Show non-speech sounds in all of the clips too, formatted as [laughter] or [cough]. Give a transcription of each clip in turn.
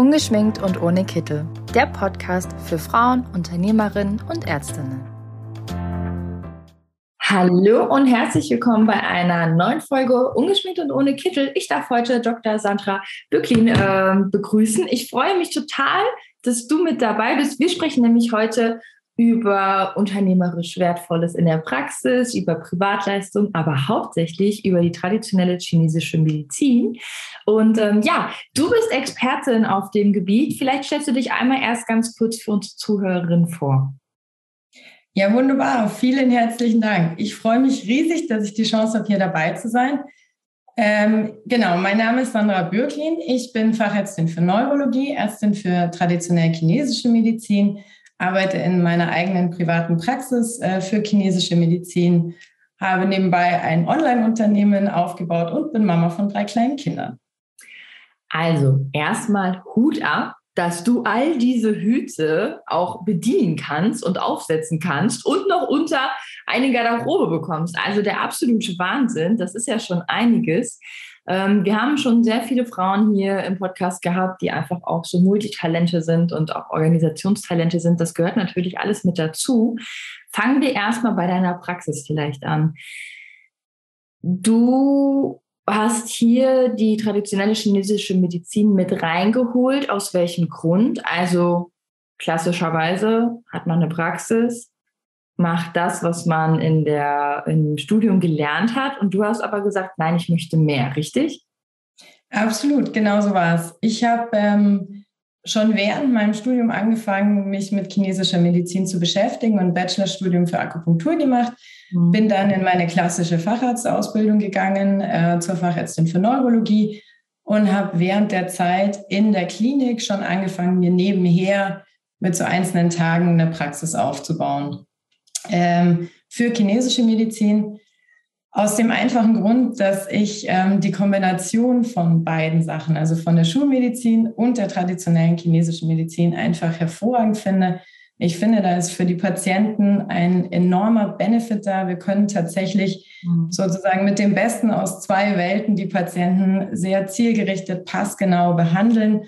Ungeschminkt und ohne Kittel. Der Podcast für Frauen, Unternehmerinnen und Ärztinnen. Hallo und herzlich willkommen bei einer neuen Folge Ungeschminkt und ohne Kittel. Ich darf heute Dr. Sandra Bücklin äh, begrüßen. Ich freue mich total, dass du mit dabei bist. Wir sprechen nämlich heute über unternehmerisch Wertvolles in der Praxis, über Privatleistung, aber hauptsächlich über die traditionelle chinesische Medizin. Und ähm, ja, du bist Expertin auf dem Gebiet. Vielleicht stellst du dich einmal erst ganz kurz für uns Zuhörerinnen vor. Ja, wunderbar. Vielen herzlichen Dank. Ich freue mich riesig, dass ich die Chance habe, hier dabei zu sein. Ähm, genau, mein Name ist Sandra Bürklin. Ich bin Fachärztin für Neurologie, Ärztin für traditionelle chinesische Medizin arbeite in meiner eigenen privaten Praxis äh, für chinesische Medizin, habe nebenbei ein Online-Unternehmen aufgebaut und bin Mama von drei kleinen Kindern. Also erstmal Hut ab, dass du all diese Hüte auch bedienen kannst und aufsetzen kannst und noch unter eine Garderobe bekommst. Also der absolute Wahnsinn, das ist ja schon einiges. Ähm, wir haben schon sehr viele Frauen hier im Podcast gehabt, die einfach auch so Multitalente sind und auch Organisationstalente sind. Das gehört natürlich alles mit dazu. Fangen wir erstmal bei deiner Praxis vielleicht an. Du hast hier die traditionelle chinesische Medizin mit reingeholt. Aus welchem Grund? Also klassischerweise hat man eine Praxis, macht das, was man in der, im Studium gelernt hat. Und du hast aber gesagt, nein, ich möchte mehr, richtig? Absolut, genau so war es. Ich habe ähm, schon während meinem Studium angefangen, mich mit chinesischer Medizin zu beschäftigen und ein Bachelorstudium für Akupunktur gemacht. Mhm. Bin dann in meine klassische Facharztausbildung gegangen äh, zur Fachärztin für Neurologie und habe während der Zeit in der Klinik schon angefangen, mir nebenher mit so einzelnen Tagen eine Praxis aufzubauen für chinesische Medizin. Aus dem einfachen Grund, dass ich ähm, die Kombination von beiden Sachen, also von der Schulmedizin und der traditionellen chinesischen Medizin, einfach hervorragend finde. Ich finde, da ist für die Patienten ein enormer Benefit da. Wir können tatsächlich mhm. sozusagen mit dem Besten aus zwei Welten die Patienten sehr zielgerichtet, passgenau behandeln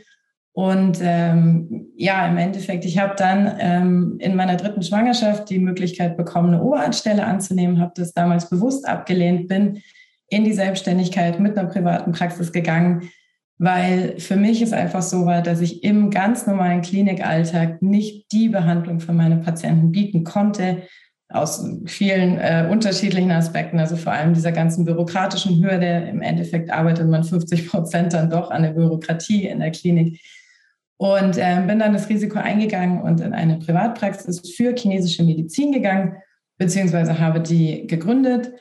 und ähm, ja, im Endeffekt, ich habe dann ähm, in meiner dritten Schwangerschaft die Möglichkeit bekommen, eine Oberarztstelle anzunehmen, habe das damals bewusst abgelehnt, bin in die Selbstständigkeit mit einer privaten Praxis gegangen, weil für mich es einfach so war, dass ich im ganz normalen Klinikalltag nicht die Behandlung für meine Patienten bieten konnte, aus vielen äh, unterschiedlichen Aspekten, also vor allem dieser ganzen bürokratischen Hürde. Im Endeffekt arbeitet man 50 Prozent dann doch an der Bürokratie in der Klinik und äh, bin dann das Risiko eingegangen und in eine Privatpraxis für chinesische Medizin gegangen, beziehungsweise habe die gegründet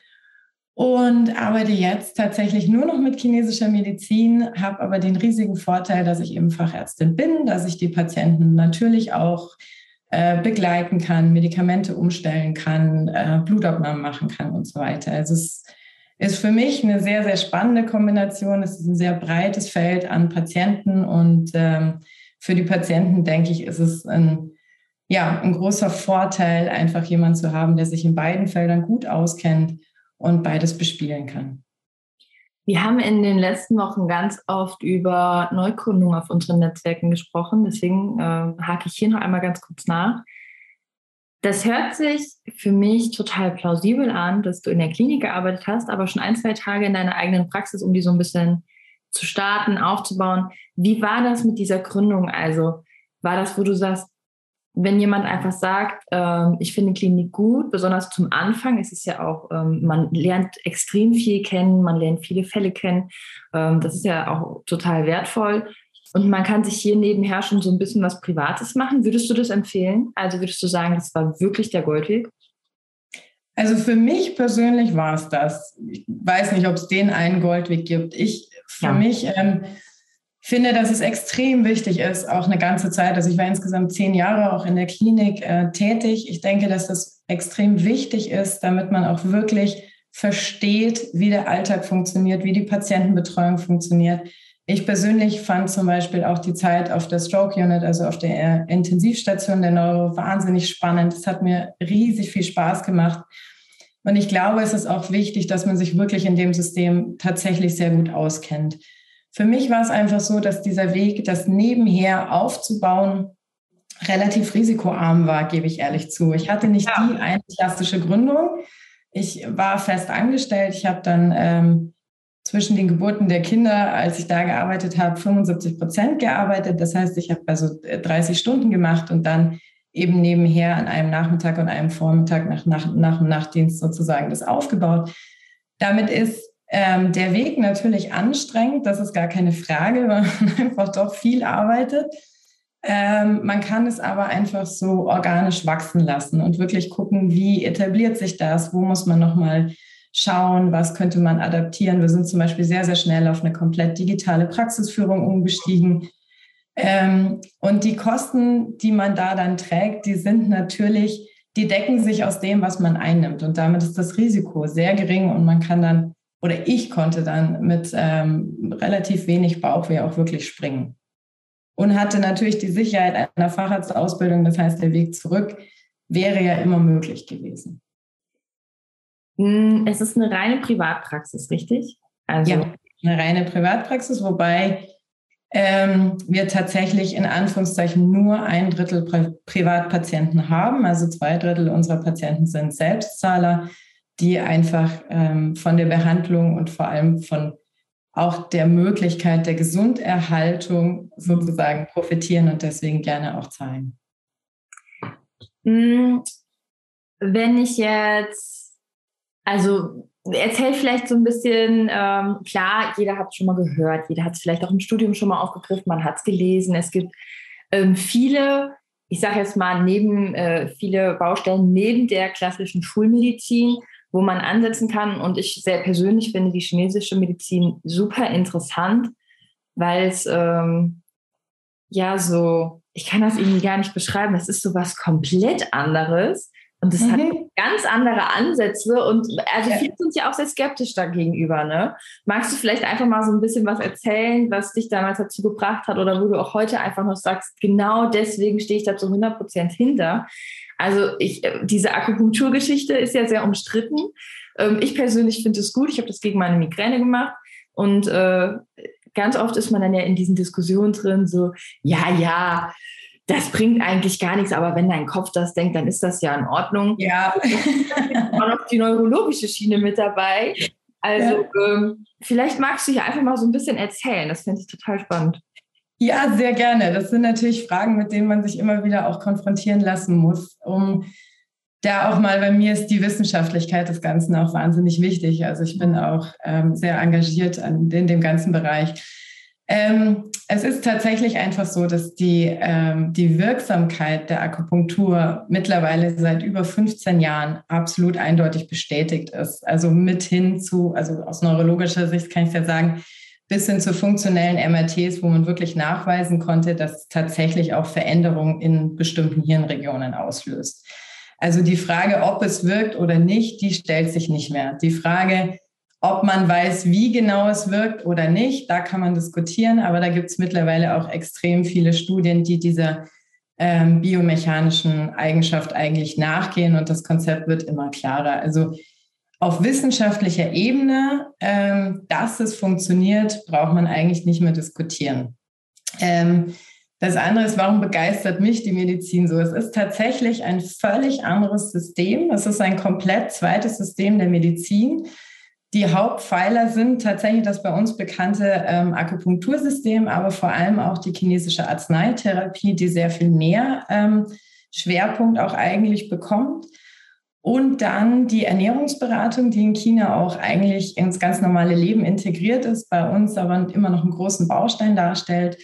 und arbeite jetzt tatsächlich nur noch mit chinesischer Medizin, habe aber den riesigen Vorteil, dass ich eben Fachärztin bin, dass ich die Patienten natürlich auch äh, begleiten kann, Medikamente umstellen kann, äh, Blutabnahmen machen kann und so weiter. Also es ist für mich eine sehr, sehr spannende Kombination. Es ist ein sehr breites Feld an Patienten und ähm, für die Patienten, denke ich, ist es ein, ja, ein großer Vorteil, einfach jemanden zu haben, der sich in beiden Feldern gut auskennt und beides bespielen kann. Wir haben in den letzten Wochen ganz oft über Neugründungen auf unseren Netzwerken gesprochen. Deswegen äh, hake ich hier noch einmal ganz kurz nach. Das hört sich für mich total plausibel an, dass du in der Klinik gearbeitet hast, aber schon ein, zwei Tage in deiner eigenen Praxis, um die so ein bisschen zu starten, aufzubauen. Wie war das mit dieser Gründung? Also war das, wo du sagst, wenn jemand einfach sagt, ähm, ich finde Klinik gut, besonders zum Anfang ist es ja auch, ähm, man lernt extrem viel kennen, man lernt viele Fälle kennen. Ähm, das ist ja auch total wertvoll. Und man kann sich hier nebenher schon so ein bisschen was Privates machen. Würdest du das empfehlen? Also würdest du sagen, das war wirklich der Goldweg? Also für mich persönlich war es das. Ich weiß nicht, ob es den einen Goldweg gibt. Ich für ja. mich ähm, finde, dass es extrem wichtig ist, auch eine ganze Zeit. Also ich war insgesamt zehn Jahre auch in der Klinik äh, tätig. Ich denke, dass das extrem wichtig ist, damit man auch wirklich versteht, wie der Alltag funktioniert, wie die Patientenbetreuung funktioniert. Ich persönlich fand zum Beispiel auch die Zeit auf der Stroke Unit, also auf der Intensivstation der Neuro, wahnsinnig spannend. Es hat mir riesig viel Spaß gemacht. Und ich glaube, es ist auch wichtig, dass man sich wirklich in dem System tatsächlich sehr gut auskennt. für mich war es einfach so, dass dieser Weg, das nebenher aufzubauen, relativ risikoarm war, gebe ich ehrlich zu. Ich hatte nicht ja. die eine klassische Gründung. Ich war fest angestellt. Ich habe dann ähm, zwischen den Geburten der Kinder, als ich da gearbeitet habe, 75 Prozent gearbeitet. Das heißt, ich habe also 30 Stunden gemacht und dann eben nebenher an einem Nachmittag und einem Vormittag nach, nach, nach dem Nachtdienst sozusagen das aufgebaut. Damit ist ähm, der Weg natürlich anstrengend, das ist gar keine Frage, [laughs] weil man einfach doch viel arbeitet. Ähm, man kann es aber einfach so organisch wachsen lassen und wirklich gucken, wie etabliert sich das, wo muss man nochmal schauen, was könnte man adaptieren. Wir sind zum Beispiel sehr, sehr schnell auf eine komplett digitale Praxisführung umgestiegen. Ähm, und die Kosten, die man da dann trägt, die sind natürlich, die decken sich aus dem, was man einnimmt. Und damit ist das Risiko sehr gering und man kann dann, oder ich konnte dann mit ähm, relativ wenig Bauchweh auch wirklich springen und hatte natürlich die Sicherheit einer Facharztausbildung. Das heißt, der Weg zurück wäre ja immer möglich gewesen. Hm, es ist eine reine Privatpraxis, richtig? Also ja, eine reine Privatpraxis, wobei ähm, wir tatsächlich in Anführungszeichen nur ein Drittel Pri Privatpatienten haben. Also zwei Drittel unserer Patienten sind Selbstzahler, die einfach ähm, von der Behandlung und vor allem von auch der Möglichkeit der Gesunderhaltung sozusagen profitieren und deswegen gerne auch zahlen. Hm, wenn ich jetzt, also erzähl vielleicht so ein bisschen, ähm, klar, jeder hat es schon mal gehört, jeder hat es vielleicht auch im Studium schon mal aufgegriffen, man hat es gelesen. Es gibt ähm, viele, ich sage jetzt mal, neben äh, viele Baustellen neben der klassischen Schulmedizin, wo man ansetzen kann. Und ich sehr persönlich finde die chinesische Medizin super interessant, weil es ähm, ja so, ich kann das irgendwie gar nicht beschreiben, es ist so was komplett anderes. Und es mhm. hat ganz andere Ansätze und also ja. viele sind ja auch sehr skeptisch dagegenüber. Ne? Magst du vielleicht einfach mal so ein bisschen was erzählen, was dich damals dazu gebracht hat oder wo du auch heute einfach noch sagst, genau deswegen stehe ich da zu 100 Prozent hinter. Also ich, äh, diese Akupunkturgeschichte ist ja sehr umstritten. Ähm, ich persönlich finde es gut. Ich habe das gegen meine Migräne gemacht und äh, ganz oft ist man dann ja in diesen Diskussionen drin, so, ja, ja, das bringt eigentlich gar nichts, aber wenn dein Kopf das denkt, dann ist das ja in Ordnung. Ja. [laughs] war noch die neurologische Schiene mit dabei. Also ja. ähm, vielleicht magst du hier einfach mal so ein bisschen erzählen. Das finde ich total spannend. Ja, sehr gerne. Das sind natürlich Fragen, mit denen man sich immer wieder auch konfrontieren lassen muss, um da auch mal, bei mir ist die Wissenschaftlichkeit des Ganzen auch wahnsinnig wichtig. Also ich bin auch ähm, sehr engagiert an, in dem ganzen Bereich. Ähm, es ist tatsächlich einfach so, dass die, ähm, die Wirksamkeit der Akupunktur mittlerweile seit über 15 Jahren absolut eindeutig bestätigt ist. Also mit zu, also aus neurologischer Sicht kann ich ja sagen, bis hin zu funktionellen MRTs, wo man wirklich nachweisen konnte, dass tatsächlich auch Veränderungen in bestimmten Hirnregionen auslöst. Also die Frage, ob es wirkt oder nicht, die stellt sich nicht mehr. Die Frage, ob man weiß, wie genau es wirkt oder nicht, da kann man diskutieren, aber da gibt es mittlerweile auch extrem viele Studien, die dieser ähm, biomechanischen Eigenschaft eigentlich nachgehen und das Konzept wird immer klarer. Also auf wissenschaftlicher Ebene, ähm, dass es funktioniert, braucht man eigentlich nicht mehr diskutieren. Ähm, das andere ist, warum begeistert mich die Medizin so? Es ist tatsächlich ein völlig anderes System. Es ist ein komplett zweites System der Medizin. Die Hauptpfeiler sind tatsächlich das bei uns bekannte ähm, Akupunktursystem, aber vor allem auch die chinesische Arzneitherapie, die sehr viel mehr ähm, Schwerpunkt auch eigentlich bekommt. Und dann die Ernährungsberatung, die in China auch eigentlich ins ganz normale Leben integriert ist, bei uns aber immer noch einen großen Baustein darstellt.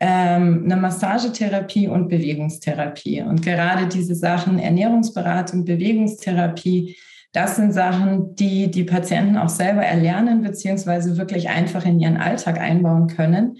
Ähm, eine Massagetherapie und Bewegungstherapie. Und gerade diese Sachen Ernährungsberatung, Bewegungstherapie, das sind Sachen, die die Patienten auch selber erlernen, beziehungsweise wirklich einfach in ihren Alltag einbauen können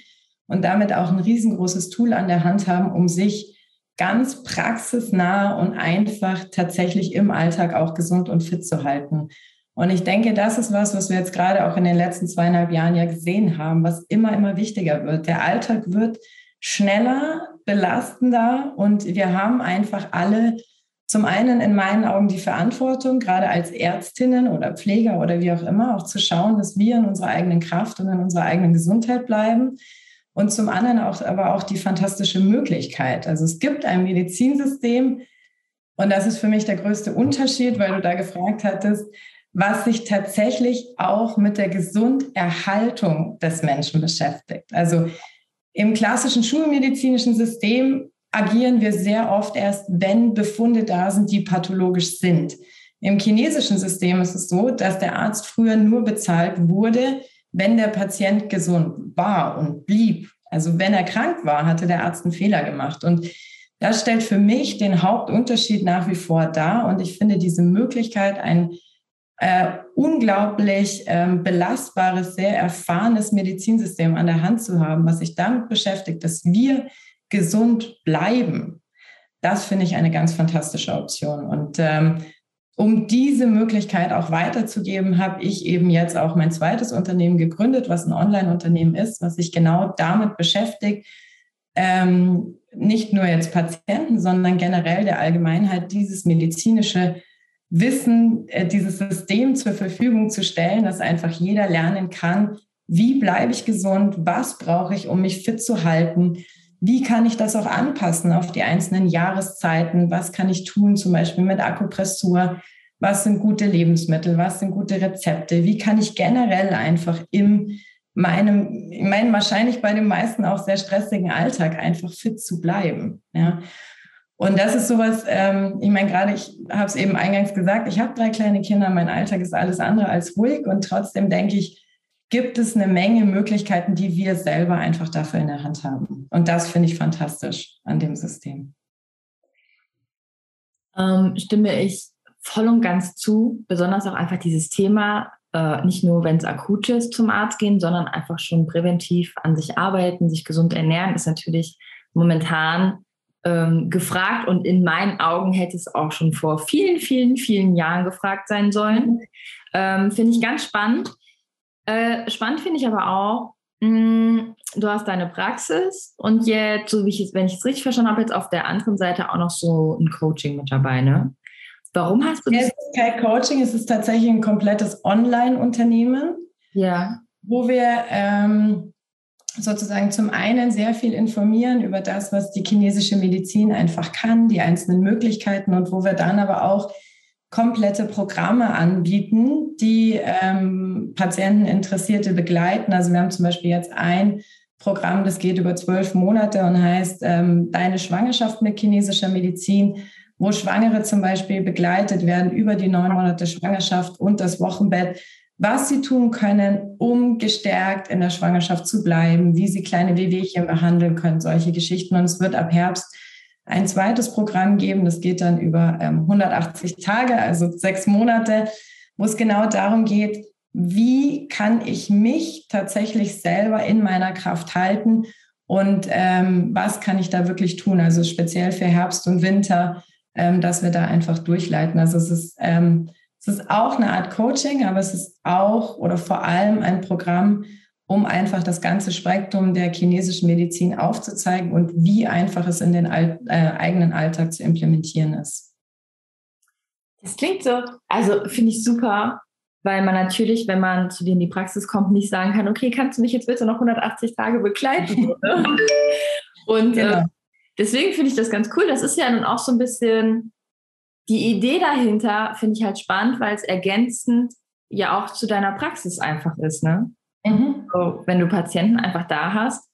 und damit auch ein riesengroßes Tool an der Hand haben, um sich ganz praxisnah und einfach tatsächlich im Alltag auch gesund und fit zu halten. Und ich denke, das ist was, was wir jetzt gerade auch in den letzten zweieinhalb Jahren ja gesehen haben, was immer, immer wichtiger wird. Der Alltag wird schneller, belastender und wir haben einfach alle zum einen in meinen Augen die Verantwortung, gerade als Ärztinnen oder Pfleger oder wie auch immer, auch zu schauen, dass wir in unserer eigenen Kraft und in unserer eigenen Gesundheit bleiben. Und zum anderen auch, aber auch die fantastische Möglichkeit. Also es gibt ein Medizinsystem, und das ist für mich der größte Unterschied, weil du da gefragt hattest, was sich tatsächlich auch mit der Gesunderhaltung des Menschen beschäftigt. Also im klassischen schulmedizinischen System agieren wir sehr oft erst, wenn Befunde da sind, die pathologisch sind. Im chinesischen System ist es so, dass der Arzt früher nur bezahlt wurde, wenn der Patient gesund war und blieb. Also wenn er krank war, hatte der Arzt einen Fehler gemacht. Und das stellt für mich den Hauptunterschied nach wie vor dar. Und ich finde diese Möglichkeit, ein äh, unglaublich ähm, belastbares, sehr erfahrenes Medizinsystem an der Hand zu haben, was sich damit beschäftigt, dass wir gesund bleiben. Das finde ich eine ganz fantastische Option. Und ähm, um diese Möglichkeit auch weiterzugeben, habe ich eben jetzt auch mein zweites Unternehmen gegründet, was ein Online-Unternehmen ist, was sich genau damit beschäftigt, ähm, nicht nur jetzt Patienten, sondern generell der Allgemeinheit dieses medizinische Wissen, äh, dieses System zur Verfügung zu stellen, dass einfach jeder lernen kann, wie bleibe ich gesund, was brauche ich, um mich fit zu halten, wie kann ich das auch anpassen auf die einzelnen Jahreszeiten, was kann ich tun, zum Beispiel mit Akupressur, was sind gute Lebensmittel, was sind gute Rezepte, wie kann ich generell einfach in meinem, in meinem wahrscheinlich bei den meisten auch sehr stressigen Alltag einfach fit zu bleiben. Ja. Und das ist sowas, ähm, ich meine, gerade ich habe es eben eingangs gesagt, ich habe drei kleine Kinder, mein Alltag ist alles andere als ruhig und trotzdem denke ich, gibt es eine Menge Möglichkeiten, die wir selber einfach dafür in der Hand haben. Und das finde ich fantastisch an dem System. Ähm, stimme ich voll und ganz zu, besonders auch einfach dieses Thema, äh, nicht nur wenn es akut ist, zum Arzt gehen, sondern einfach schon präventiv an sich arbeiten, sich gesund ernähren, ist natürlich momentan ähm, gefragt und in meinen Augen hätte es auch schon vor vielen, vielen, vielen Jahren gefragt sein sollen. Ähm, finde ich ganz spannend. Äh, spannend finde ich aber auch, mh, mm, du hast deine Praxis und jetzt, so wie ich es, wenn ich es richtig verstanden habe, jetzt auf der anderen Seite auch noch so ein Coaching mit dabei, ne? Warum hast du das? Es ist kein Coaching, es ist tatsächlich ein komplettes Online-Unternehmen. Ja. Wo wir ähm, sozusagen zum einen sehr viel informieren über das, was die chinesische Medizin einfach kann, die einzelnen Möglichkeiten und wo wir dann aber auch komplette Programme anbieten, die ähm, Patienten, Interessierte begleiten. Also wir haben zum Beispiel jetzt ein Programm, das geht über zwölf Monate und heißt ähm, Deine Schwangerschaft mit chinesischer Medizin, wo Schwangere zum Beispiel begleitet werden über die neun Monate Schwangerschaft und das Wochenbett was sie tun können, um gestärkt in der Schwangerschaft zu bleiben, wie sie kleine Wehwehchen behandeln können, solche Geschichten. Und es wird ab Herbst ein zweites Programm geben, das geht dann über ähm, 180 Tage, also sechs Monate, wo es genau darum geht, wie kann ich mich tatsächlich selber in meiner Kraft halten und ähm, was kann ich da wirklich tun, also speziell für Herbst und Winter, ähm, dass wir da einfach durchleiten. Also es ist ähm, es ist auch eine Art Coaching, aber es ist auch oder vor allem ein Programm, um einfach das ganze Spektrum der chinesischen Medizin aufzuzeigen und wie einfach es in den All äh, eigenen Alltag zu implementieren ist. Das klingt so, also finde ich super, weil man natürlich, wenn man zu dir in die Praxis kommt, nicht sagen kann, okay, kannst du mich jetzt bitte noch 180 Tage begleiten? [laughs] und äh, genau. äh, deswegen finde ich das ganz cool. Das ist ja nun auch so ein bisschen die Idee dahinter finde ich halt spannend, weil es ergänzend ja auch zu deiner Praxis einfach ist. Ne? Mhm. So, wenn du Patienten einfach da hast,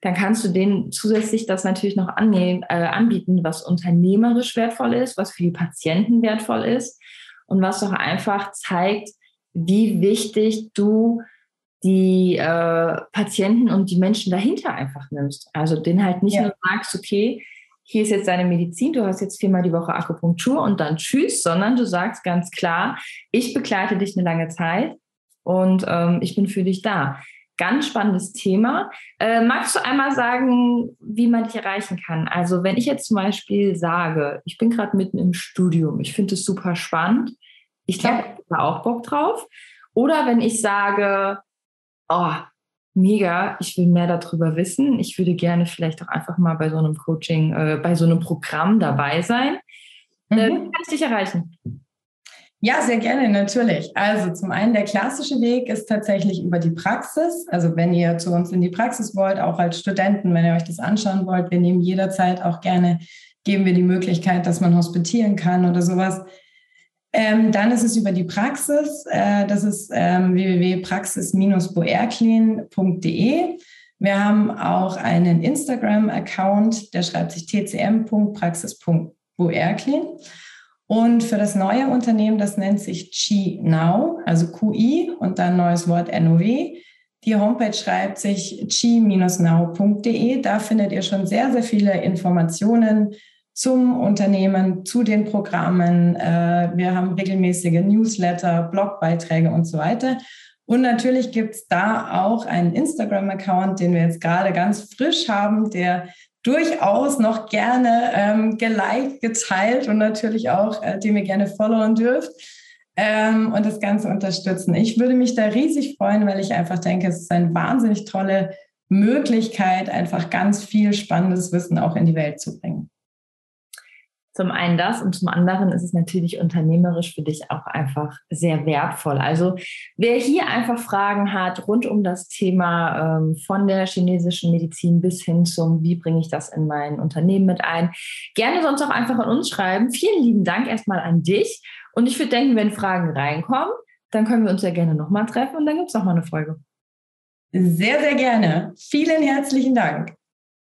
dann kannst du denen zusätzlich das natürlich noch annehmen, äh, anbieten, was unternehmerisch wertvoll ist, was für die Patienten wertvoll ist und was doch einfach zeigt, wie wichtig du die äh, Patienten und die Menschen dahinter einfach nimmst. Also den halt nicht ja. nur sagst, okay, hier ist jetzt deine Medizin, du hast jetzt viermal die Woche Akupunktur und dann tschüss, sondern du sagst ganz klar, ich begleite dich eine lange Zeit und ähm, ich bin für dich da. Ganz spannendes Thema. Äh, magst du einmal sagen, wie man dich erreichen kann? Also wenn ich jetzt zum Beispiel sage, ich bin gerade mitten im Studium, ich finde es super spannend, ich glaube, ja. ich habe da auch Bock drauf. Oder wenn ich sage, oh, mega, ich will mehr darüber wissen. Ich würde gerne vielleicht auch einfach mal bei so einem Coaching, äh, bei so einem Programm dabei sein. Mhm. Äh, wie kann ich dich erreichen? Ja, sehr gerne, natürlich. Also zum einen der klassische Weg ist tatsächlich über die Praxis. Also wenn ihr zu uns in die Praxis wollt, auch als Studenten, wenn ihr euch das anschauen wollt, wir nehmen jederzeit auch gerne, geben wir die Möglichkeit, dass man hospitieren kann oder sowas. Ähm, dann ist es über die Praxis. Äh, das ist ähm, www.praxis-boerklin.de. Wir haben auch einen Instagram-Account, der schreibt sich tcm.praxis.boerklin. Und für das neue Unternehmen, das nennt sich Chi Now, also QI und dann neues Wort NOW. Die Homepage schreibt sich chi-now.de. Da findet ihr schon sehr, sehr viele Informationen zum Unternehmen, zu den Programmen. Äh, wir haben regelmäßige Newsletter, Blogbeiträge und so weiter. Und natürlich gibt es da auch einen Instagram-Account, den wir jetzt gerade ganz frisch haben, der durchaus noch gerne ähm, geliked, geteilt und natürlich auch, äh, den ihr gerne followen dürft ähm, und das Ganze unterstützen. Ich würde mich da riesig freuen, weil ich einfach denke, es ist eine wahnsinnig tolle Möglichkeit, einfach ganz viel spannendes Wissen auch in die Welt zu bringen. Zum einen das und zum anderen ist es natürlich unternehmerisch für dich auch einfach sehr wertvoll. Also wer hier einfach Fragen hat rund um das Thema ähm, von der chinesischen Medizin bis hin zum, wie bringe ich das in mein Unternehmen mit ein, gerne sonst auch einfach an uns schreiben. Vielen lieben Dank erstmal an dich. Und ich würde denken, wenn Fragen reinkommen, dann können wir uns ja gerne nochmal treffen und dann gibt es nochmal eine Folge. Sehr, sehr gerne. Vielen herzlichen Dank.